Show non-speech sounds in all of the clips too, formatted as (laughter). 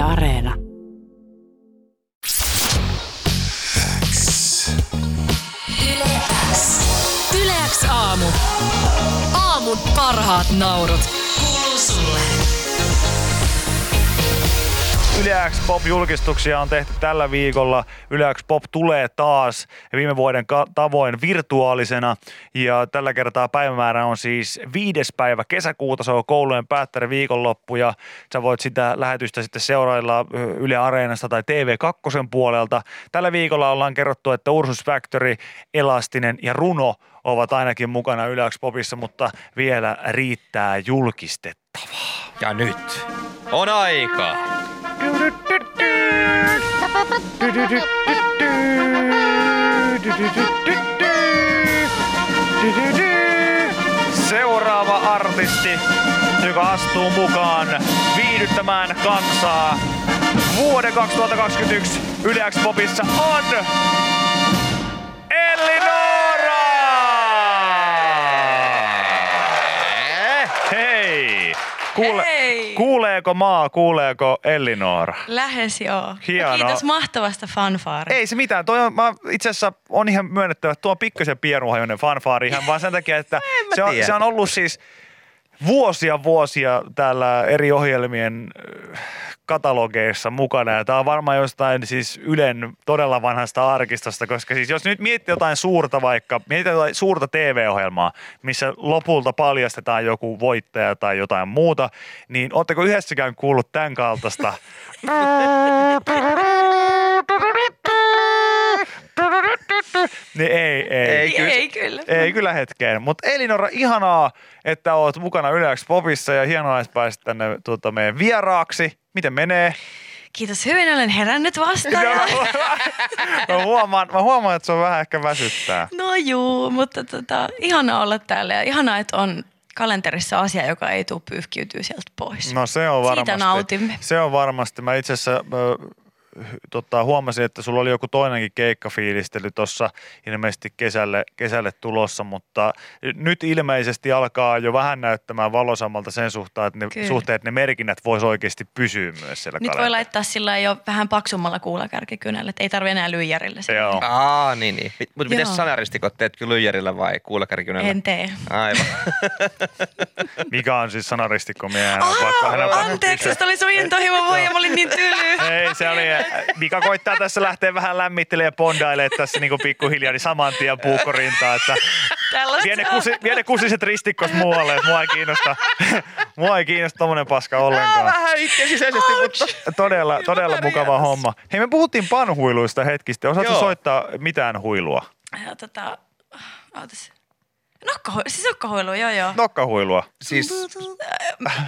Yle Areena. Yleäks aamu. Aamun parhaat naurut. Kuuluu sulle. Yleäks Pop-julkistuksia on tehty tällä viikolla. Yleäks Pop tulee taas viime vuoden ka- tavoin virtuaalisena. Ja tällä kertaa päivämäärä on siis viides päivä kesäkuuta. Se on koulujen päättäri viikonloppu ja sä voit sitä lähetystä sitten seurailla Yle Areenasta tai TV2 puolelta. Tällä viikolla ollaan kerrottu, että Ursus Factory, Elastinen ja Runo ovat ainakin mukana Yleäks Popissa, mutta vielä riittää julkistettavaa. Ja nyt on aika. Seuraava artisti, joka astuu mukaan viihdyttämään kansaa. Vuoden 2021 Yle Popissa on Kuule, Hei! Kuuleeko maa, kuuleeko Elinora? Lähes joo. Hienoa. Kiitos mahtavasta fanfaari. Ei se mitään. Toi on, mä itse asiassa on ihan myönnettävä, että tuo on pikkasen pieruhajoinen fanfaari ihan vaan sen takia, että (laughs) se on, tiedä. se on ollut siis vuosia vuosia täällä eri ohjelmien katalogeissa mukana. Ja tämä on varmaan jostain siis Ylen todella vanhasta arkistosta, koska siis jos nyt miettii jotain suurta vaikka, miettii jotain suurta TV-ohjelmaa, missä lopulta paljastetaan joku voittaja tai jotain muuta, niin ootteko yhdessäkään kuullut tämän kaltaista? (laughs) niin ei, ei. Ei kyllä. Ei kyllä. Ei kyllä hetkeen. Mutta Elinora, ihanaa, että oot mukana Yleäks Popissa ja hienoa, että pääsit tänne tuota, meidän vieraaksi. Miten menee? Kiitos hyvin, olen herännyt vastaan. (laughs) mä, huomaan, mä huomaan, että se on vähän ehkä väsyttää. no juu, mutta tota, ihanaa olla täällä ja ihanaa, että on kalenterissa asia, joka ei tule pyyhkiytyä sieltä pois. No se on varmasti. Siitä nautimme. Se on varmasti. Mä itse asiassa tota, huomasin, että sulla oli joku toinenkin keikkafiilistely tuossa ilmeisesti kesälle, kesälle tulossa, mutta nyt ilmeisesti alkaa jo vähän näyttämään valosammalta sen suhteen, että ne, Kyllä. suhteen, että ne merkinnät vois oikeasti pysyä myös siellä Nyt voi kalenterissa. laittaa sillä jo vähän paksummalla kuulakärkikynällä, että ei tarvi enää lyijärillä. sitä. Joo. Aa, niin niin. Mutta miten sanaristikot teet kyllä lyijärillä vai kuulakärkynällä? En tee. Aivan. (laughs) Mikä on siis sanaristikko miehen? Ah, anteeksi, jos oli sun intohimo voi ja mä olin niin tyly. Ei, se oli, Mika koittaa tässä lähteä vähän lämmittelemään ja bondailemaan tässä niin pikkuhiljaa, niin saman tien puukkorintaa, että vie ne, kusi, vie ne kusiset ristikkos muualle, että mua ei kiinnosta, mua ei kiinnosta tommonen paska ollenkaan. vähän itse sisäisesti, mutta... Todella, todella mukava homma. Hei, me puhuttiin panhuiluista hetkistä. Osaatko Joo. soittaa mitään huilua? Ja, tota, ootas. Nokkahuilu, siis nokkahuilu, joo joo. Nokkahuilua. Siis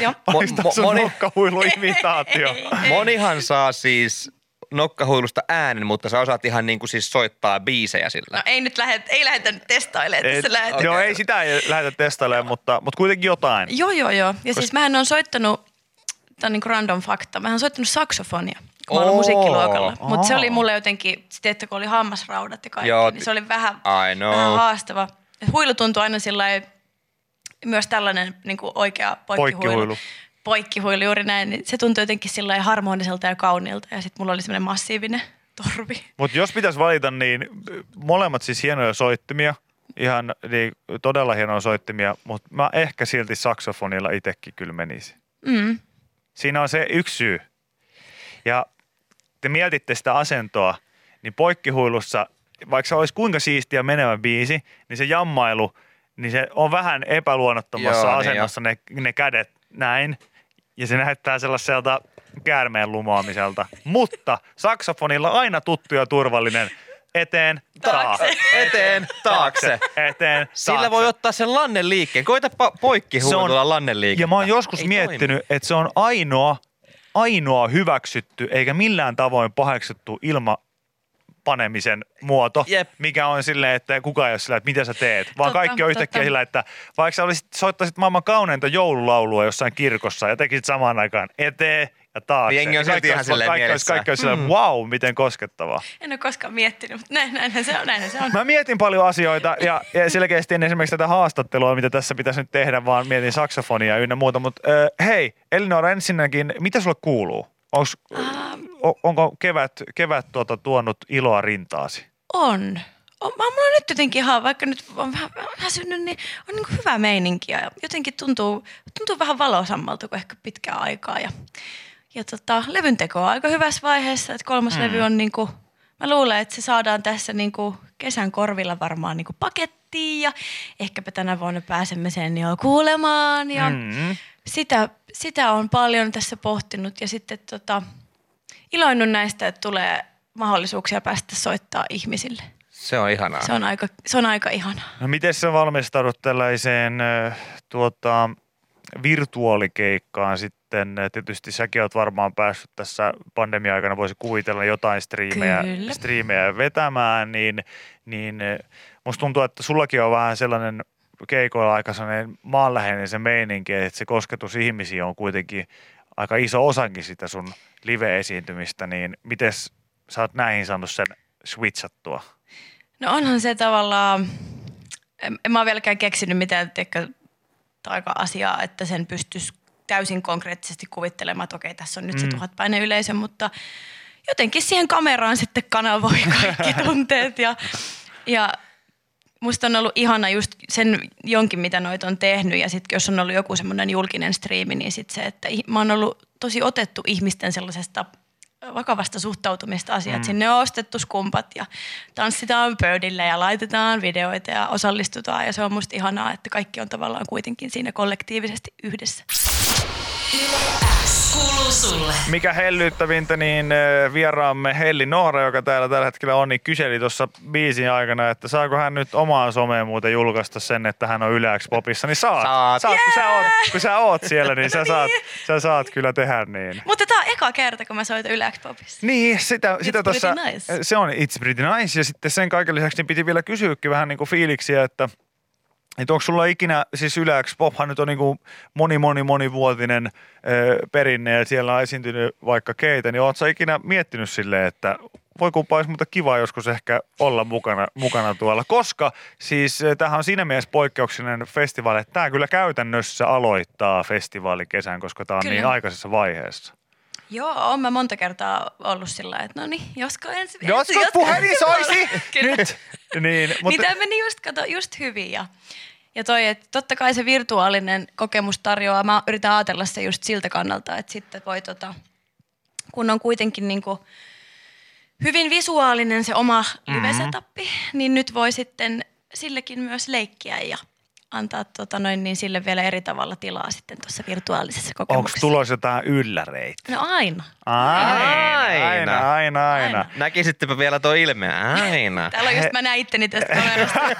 joo. Mo- mo- moni- nokkahuiluimitaatio. monihan saa siis nokkahuilusta äänen, mutta sä osaat ihan niin kuin siis soittaa biisejä sillä. No ei nyt lähdet, ei lähdetä nyt testailemaan tässä lähetyksessä. joo, ei sitä ei lähdetä testailemaan, mutta, mutta kuitenkin jotain. Joo, joo, joo. Ja siis mähän on soittanut, tämä on niin kuin random fakta, mähän on soittanut saksofonia, kun mä olin musiikkiluokalla. Mutta se oli mulle jotenkin, sitten että kun oli hammasraudat ja kaikki, Joo, niin se oli vähän, vähän haastava. Huilu tuntui aina sillä myös tällainen niin kuin oikea poikkihuilu. Poikkihuilu. Poikkihuilu, juuri näin. Niin se tuntui jotenkin sillä harmoniselta ja kauniilta. Ja sitten mulla oli semmoinen massiivinen torvi. Mutta jos pitäisi valita, niin molemmat siis hienoja soittimia. Ihan niin, todella hienoja soittimia, mutta mä ehkä silti saksofonilla itsekin kyllä menisin. Mm. Siinä on se yksi syy. Ja te mietitte sitä asentoa, niin poikkihuilussa, vaikka se olisi kuinka siistiä menevä biisi, niin se jammailu, niin se on vähän epäluonnottomassa Joo, niin asennossa ne, ne kädet näin. Ja se näyttää sellaiselta käärmeen lumoamiselta. Mutta saksofonilla aina tuttu ja turvallinen eteen, taakse. Taakse. Eteen, taakse. Eteen, Sillä taakse. voi ottaa sen lannen liikkeen. Koita poikki huudulla lannen liikettä. Ja mä oon joskus Ei miettinyt, että se on ainoa, ainoa hyväksytty eikä millään tavoin paheksuttu ilma panemisen muoto, Jep. mikä on silleen, että kukaan ei ole sillä, että mitä sä teet, vaan Totta, kaikki on yhtäkkiä totta. sillä, että vaikka sä olisit, soittaisit maailman kauneinta joululaulua jossain kirkossa ja tekisit samaan aikaan eteen ja taakse. Jengi on kaikki silti ihan silleen kaikki olisi, mielessään. kaikki olisi silleen, wow, miten koskettavaa. En ole koskaan miettinyt, mutta näin, näinhän se on, näinhän se on. Mä mietin paljon asioita ja, ja selkeästi en esimerkiksi tätä haastattelua, mitä tässä pitäisi nyt tehdä, vaan mietin saksofonia ynnä muuta. Mutta äh, hei, Elinora ensinnäkin, mitä sulle kuuluu? Onks, o- onko kevät, kevät tuota, tuonut iloa rintaasi? On. on. Mä, mulla on nyt jotenkin ihan, vaikka nyt on vähän väsynyt, niin on niin hyvä meininki ja jotenkin tuntuu, tuntuu vähän valoisammalta kuin ehkä pitkään aikaa. Ja, ja tota, levyn teko on aika hyvässä vaiheessa, että kolmas mm. levy on niin kuin, mä luulen, että se saadaan tässä niin kuin kesän korvilla varmaan niin kuin pakettiin ja ehkäpä tänä vuonna pääsemme sen jo kuulemaan ja mm. sitä, sitä on paljon tässä pohtinut ja sitten tota, iloinnut näistä, että tulee mahdollisuuksia päästä soittaa ihmisille. Se on ihanaa. Se on aika, se on aika ihanaa. No miten sä valmistaudut tällaiseen tuota, virtuaalikeikkaan sitten? Tietysti säkin oot varmaan päässyt tässä pandemia-aikana, voisi kuvitella jotain striimejä, Kyllä. striimejä vetämään, niin, niin musta tuntuu, että sullakin on vähän sellainen keikoilla aika sellainen maanläheinen se meininki, että se kosketus ihmisiin on kuitenkin aika iso osankin sitä sun live-esiintymistä, niin miten sä oot näihin saanut sen switchattua? No onhan se tavallaan, en, en mä ole vieläkään keksinyt mitään tiedätkö, taika-asiaa, että sen pystyisi täysin konkreettisesti kuvittelemaan, että okei, tässä on nyt mm. se tuhatpäinen yleisö, mutta jotenkin siihen kameraan sitten kanavoi (laughs) kaikki tunteet ja, ja musta on ollut ihana just sen jonkin, mitä noit on tehnyt ja sitten jos on ollut joku semmoinen julkinen striimi, niin sitten se, että mä oon ollut tosi otettu ihmisten sellaisesta vakavasta suhtautumista asiat. Mm. Sinne on ostettu skumpat ja tanssitaan pöydillä ja laitetaan videoita ja osallistutaan. Ja se on musta ihanaa, että kaikki on tavallaan kuitenkin siinä kollektiivisesti yhdessä. X kuuluu sulle. Mikä hellyttävintä, niin vieraamme Helli Noora, joka täällä tällä hetkellä on, niin kyseli tuossa biisin aikana, että saako hän nyt omaa someen muuten julkaista sen, että hän on X Popissa, niin saat. Saat. saat kun, sä oot, kun sä oot siellä, niin (laughs) sä saat, sä saat kyllä tehdä niin. Mutta tämä on eka kerta, kun mä soitan Yle X-popissa. Niin, sitä, sitä pretty tuossa, nice. se on It's Pretty Nice ja sitten sen kaiken lisäksi niin piti vielä kysyäkin vähän niin kuin fiiliksiä, että että onko sulla ikinä, siis Yle X Pophan nyt on niin kuin moni, moni, monivuotinen ö, perinne ja siellä on esiintynyt vaikka keitä, niin ootko sä ikinä miettinyt silleen, että voi kumpa olisi mutta kiva joskus ehkä olla mukana, mukana tuolla, koska siis ö, tämähän on siinä mielessä poikkeuksellinen festivaali, että tämä kyllä käytännössä aloittaa festivaalikesän, koska tämä on Kyllä. niin aikaisessa vaiheessa. Joo, on mä monta kertaa ollut sillä että no niin, josko ensi Josko puhelin soisi (laughs) nyt. Niin, Mutta... Niin tämä meni just, kato, just hyvin ja, ja toi, että totta kai se virtuaalinen kokemus tarjoaa, mä yritän ajatella se just siltä kannalta, että sitten voi tota, kun on kuitenkin niinku hyvin visuaalinen se oma live-setappi, niin nyt voi sitten sillekin myös leikkiä ja antaa tota noin, niin sille vielä eri tavalla tilaa sitten tuossa virtuaalisessa onko kokemuksessa. tulossa jotain ylläreitä? No aina. Aina, Aina. aina, aina, aina. Aina. Näkisittepä vielä tuo ilme. Aina. Täällä on just mä näin itteni tästä kamerasta. (laughs)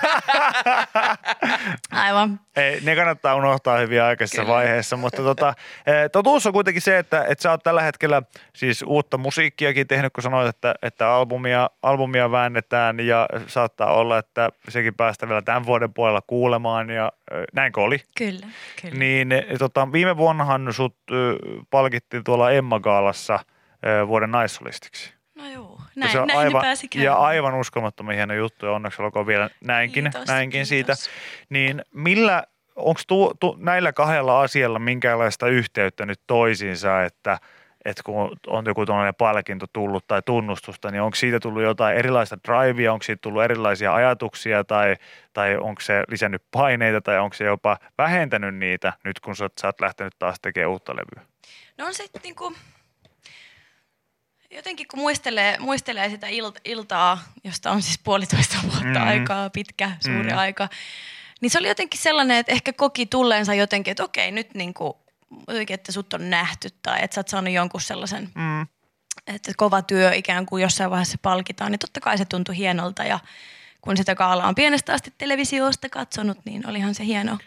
Aivan. Ei, ne kannattaa unohtaa hyvin aikaisessa Kyllä. vaiheessa, mutta tota, eh, totuus on kuitenkin se, että, että sä oot tällä hetkellä siis uutta musiikkiakin tehnyt, kun sanoit, että, että albumia, albumia väännetään ja saattaa olla, että sekin päästä vielä tämän vuoden puolella kuulemaan ja eh, näinkö oli? Kyllä, kyllä. Niin tota, viime vuonnahan sut palkittiin tuolla Emma Gaalassa vuoden naissolistiksi. No joo, Ja näin, se on näin aivan, pääsi ja käymään. aivan uskomattoman hieno juttu ja onneksi olkoon vielä näinkin, Kiitos, näinkin siitä. kiitos. Niin millä, onko näillä kahdella asialla minkälaista yhteyttä nyt toisiinsa, että, että kun on joku tuollainen palkinto tullut tai tunnustusta, niin onko siitä tullut jotain erilaista drivea, onko siitä tullut erilaisia ajatuksia tai, tai onko se lisännyt paineita tai onko se jopa vähentänyt niitä nyt kun sä, oot- sä oot lähtenyt taas tekemään uutta levyä? No on se niinku, jotenkin kun muistelee, muistelee sitä il, iltaa, josta on siis puolitoista vuotta Mm. mm. aikaa, pitkä, suuri Mm. mm. aika, niin se oli jotenkin sellainen, että ehkä koki tulleensa jotenkin, että okei, nyt niinku, jotenkin, että sut on nähty tai että sä oot saanut jonkun sellaisen, Mm. että kova työ ikään kuin jossain vaiheessa palkitaan, niin totta kai se tuntui hienolta ja kun sitä kaalaa on pienestä asti televisiosta katsonut, niin olihan se hieno,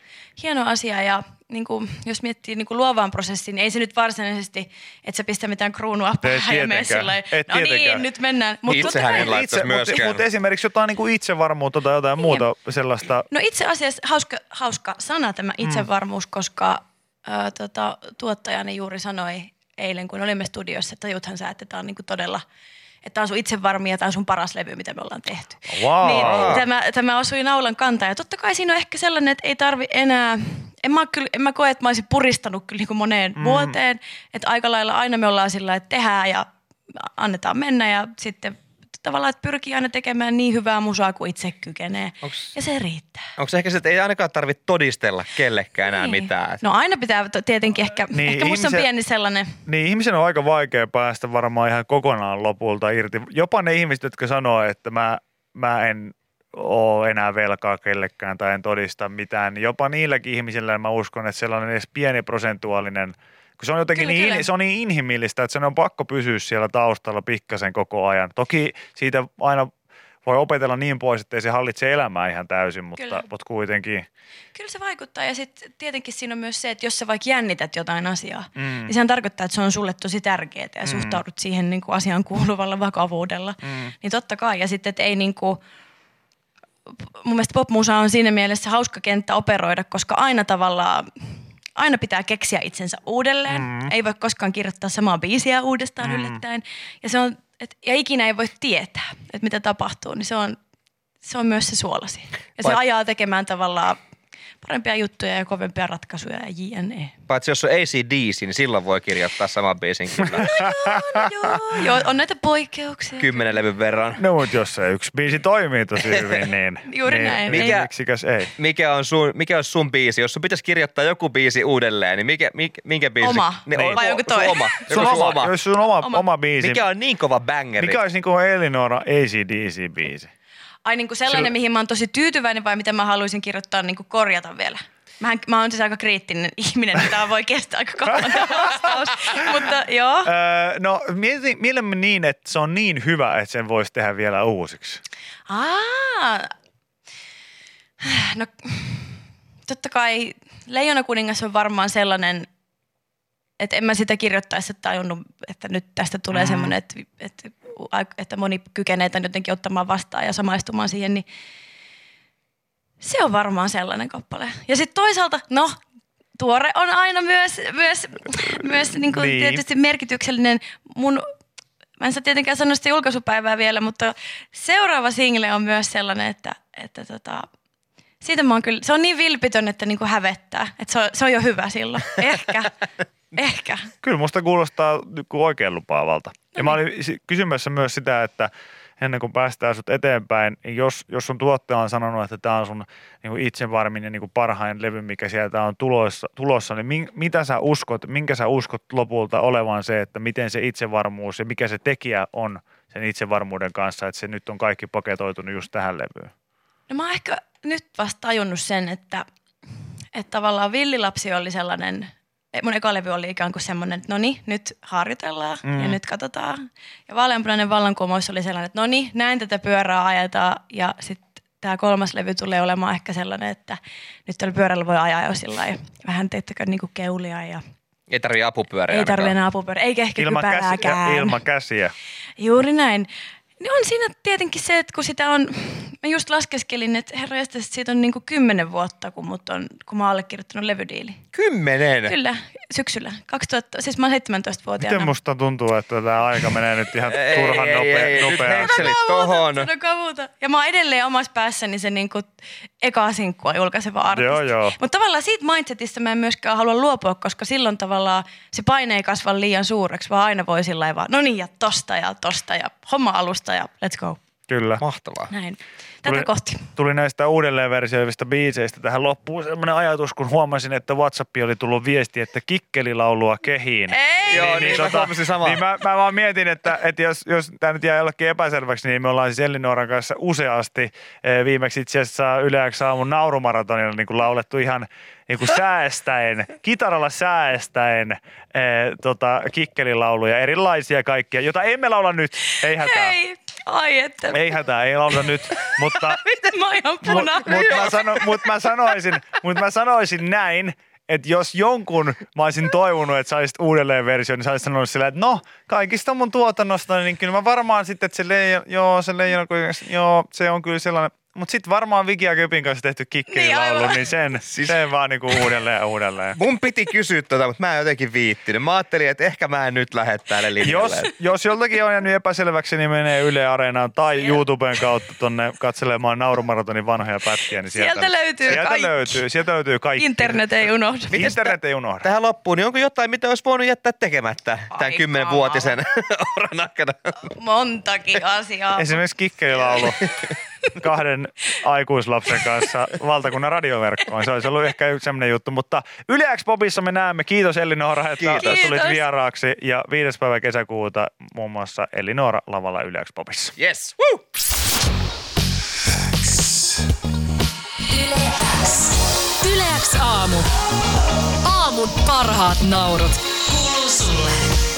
hieno asia. Ja niin kuin, jos miettii niin kuin luovaan prosessiin, niin ei se nyt varsinaisesti, että sä pistä mitään kruunua päähän ja mene sillä no tietenkään. niin, nyt mennään. Mut totta Itsehän en laittaisi Itse, mutta, myöskään. mutta esimerkiksi jotain niin kuin itsevarmuutta tai jotain muuta sellaista No itse asiassa hauska, hauska sana tämä itsevarmuus, koska ää, tota, tuottajani juuri sanoi eilen, kun olimme studiossa, että tajuthan sä, että tämä on niinku todella, että tämä on sun itsevarmi ja tämä on sun paras levy, mitä me ollaan tehty. Wow. Niin, tämä, tämä osui naulan kantaan. Ja totta kai siinä on ehkä sellainen, että ei tarvi enää, en mä, kyllä, en mä koe, että mä olisin puristanut kyllä niin moneen mm. vuoteen. Että aika lailla aina me ollaan sillä, että tehdään ja annetaan mennä ja sitten tavallaan, että pyrkii aina tekemään niin hyvää musaa kuin itse kykenee. Onks- Ja se riittää. Onko se ehkä se, että ei ainakaan tarvitse todistella kellekään enää Niin. mitään? No aina pitää tietenkin ehkä, Niin, ehkä musta on pieni sellainen, Niin ihmisen on aika vaikea päästä varmaan ihan kokonaan lopulta irti. Jopa ne ihmiset, jotka sanoo, että mä, mä en ole enää velkaa kellekään tai en todista mitään, niin jopa niilläkin ihmisillä mä uskon, että sellainen edes pieni prosentuaalinen, kun se on jotenkin Kyllä, niin, kyllä. se on niin inhimillistä, että sen on pakko pysyä siellä taustalla pikkasen koko ajan. Toki siitä aina voi opetella niin pois, että ei se hallitse elämää ihan täysin, mutta, Kyllä. mutta kuitenkin. kyllä se vaikuttaa. Ja sitten tietenkin siinä on myös se, että jos sä vaikka jännität jotain asiaa, Mm. niin sehän tarkoittaa, että se on sulle tosi tärkeää ja suhtaudut siihen niin kuin asiaan kuuluvalla vakavuudella. Mm. Niin totta kai. Ja sitten, että ei niin kuin, mun mielestä popmusa on siinä mielessä hauska kenttä operoida, koska aina tavallaan, aina pitää keksiä itsensä uudelleen. Mm. Ei voi koskaan kirjoittaa samaa biisiä uudestaan mm. yllättäen. Ja, se on, et, ja ikinä ei voi tietää, että mitä tapahtuu, niin se on, se on myös se suolasi. Ja se Vai- ajaa tekemään tavallaan parempia juttuja ja kovempia ratkaisuja ja jne. Paitsi jos on ACDC, niin silloin voi kirjoittaa saman biisin (laughs) kyllä No joo, joo, on näitä poikkeuksia. kymmenen levyn verran. No mutta jos se yksi biisi toimii tosi (laughs) hyvin, niin, Juuri niin, näin. niin Mikä- miksikäs ei. Mikä on, sun, mikä on sun biisi? Jos sun pitäisi kirjoittaa joku biisi uudelleen, niin mikä, mikä, minkä biisi? Oma. Niin, Niin. Vai joku sun toi? oma. Sun Joku sun oma, oma. jos sun oma, oma. Oma. oma biisi. Mikä on niin kova bangeri? mikä olisi niin kuin Elinora ACDC-biisi? Ai niin kuin sellainen, Sillä- mihin mä oon tosi tyytyväinen vai mitä mä haluaisin kirjoittaa niin kuin korjata vielä? Mähän, mä oon siis aika kriittinen (laughs) ihminen, niin tämä voi kestää aika kauan vastaus. (laughs) Mutta joo. Öö, no mieti, mielemme niin, että se on niin hyvä, että sen voisi tehdä vielä uusiksi. Aa, no totta kai Leijona kuningas on varmaan sellainen, että en mä sitä kirjoittaessa tajunnut, että nyt tästä tulee mm. semmoinen, että, että, että moni kykenee tämän jotenkin ottamaan vastaan ja samaistumaan siihen, niin se on varmaan sellainen kappale. Ja sitten toisaalta, no tuore on aina myös, myös, myös niin kuin Niin. tietysti merkityksellinen. Mun, mä en saa tietenkään sanoa sitä julkaisupäivää vielä, mutta seuraava single on myös sellainen, että, että tota, siitä mä oon kyllä, se on niin vilpitön, että niin kuin hävettää. Että se on, se on jo hyvä silloin. Ehkä, (laughs) ehkä. Kyllä musta kuulostaa niin kuin oikein lupaavalta. Ja mä olin kysymässä myös sitä, että ennen kuin päästään sut eteenpäin, niin jos, jos sun tuottaja on sanonut, että tämä on sun niin itsevarmin ja niin parhain levy, mikä sieltä on tulossa, tulossa niin min, mitä sä uskot, minkä sä uskot lopulta olevan se, että miten se itsevarmuus ja mikä se tekijä on sen itsevarmuuden kanssa, että se nyt on kaikki paketoitunut just tähän levyyn? No mä oon ehkä nyt vasta tajunnut sen, että, että tavallaan Villilapsi oli sellainen, mun eka levy oli ikään kuin semmoinen, että no niin, nyt harjoitellaan mm. ja nyt katsotaan. Ja vaaleanpunainen vallankumous oli sellainen, että no niin, näin tätä pyörää ajetaan ja sitten tämä kolmas levy tulee olemaan ehkä sellainen, että nyt tällä pyörällä voi ajaa jo sillä vähän teettäkö niinku keulia ja Ei tarvii apupyöriä. ei tarvitse enää apupyörää, eikä ehkä Ilman, käsi, kypärääkään. ilman käsiä. Juuri näin. Niin on siinä tietenkin se, että kun sitä on, mä just laskeskelin, että herra jästä, siitä on niinku kymmenen vuotta, kun, mut on, kun mä oon allekirjoittanut levydiili. Kymmenen. Kyllä, syksyllä. 2000, siis mä oon 17-vuotiaana. Miten musta tuntuu, että tämä aika menee nyt ihan (laughs) Ei, turhan ei, nopea, ei, tohon. Kavuta. Ja mä oon edelleen omassa päässäni se niinku ekaa sinkkua julkaiseva artisti. Joo, joo. Mutta tavallaan siitä mindsetistä mä en myöskään halua luopua, koska silloin tavallaan se paine ei kasva liian suureksi, vaan aina voi sillä lailla vaan, no niin ja tosta ja tosta ja homma alusta ja let's go. Kyllä. Mahtavaa. Näin. Tätä Tuli- kohti. tuli näistä uudelleenversioivista biiseistä tähän loppuun semmoinen ajatus, kun huomasin, että WhatsAppiin oli tullut viesti, että kikkelilaulua kehiin. Ei! Joo, niin, mä huomasin samaa. Niin mä, mä vaan mietin, että, että jos, jos tämä nyt jää jollekin epäselväksi, niin me ollaan siis Elinoran kanssa useasti eh, viimeksi itse asiassa Yle X aamun naurumaratonilla niin kuin laulettu ihan niin kuin säästäen, kitaralla säästäen eh, tota, kikkelilauluja, erilaisia kaikkia, jota emme laula nyt, ei hätää. Hei! Ai että. Ei hätää, ei lauleta nyt, mutta (laughs) Mä oon ihan mutta punainen. mut mä, sano, mut mä, sanoisin, mut mä sanoisin näin, että jos jonkun mä olisin toivonut, että saisit uudelleen versio, niin sä olisit sanonut sillä, että no, kaikista mun tuotannosta, niin kyllä mä varmaan sitten, että se leijona, joo, se leijona, joo, se on kyllä sellainen, Mutta sitten varmaan Viki ja Köpin kanssa tehty kikkelilaulu, Niin, niin, sen, siis... sen vaan niinku uudelleen ja uudelleen. Mun piti kysyä tota, mutta mä en jotenkin viittinyt. Mä ajattelin, että ehkä mä en nyt lähde tälle Jos, linjalle. jos joltakin on jäänyt epäselväksi, niin menee Yle Areenaan tai YouTuben kautta tonne katselemaan Naurumaratonin vanhoja pätkiä. Niin sieltä, Sieltä löytyy sieltä kaikki. löytyy, sieltä löytyy kaikki. Internet ei unohda. Mites Internet ei unohda. Tähän loppuun, niin onko jotain, mitä olisi voinut jättää tekemättä tämän Ai kymmenvuotisen (laughs) oran aikana? Montakin asiaa. Esimerkiksi kikkelilaulu (laughs) kahden aikuislapsen kanssa valtakunnan radioverkkoon. Se olisi ollut ehkä yksi sellainen juttu, mutta Yle Popissa me näemme. Kiitos Elinora, että Kiitos. tulit vieraaksi. Ja viides päivä kesäkuuta muun muassa Elinora lavalla Yle Popissa. Yes, woo! Yle X aamu. Aamun parhaat naurut. Kuuluu sulle.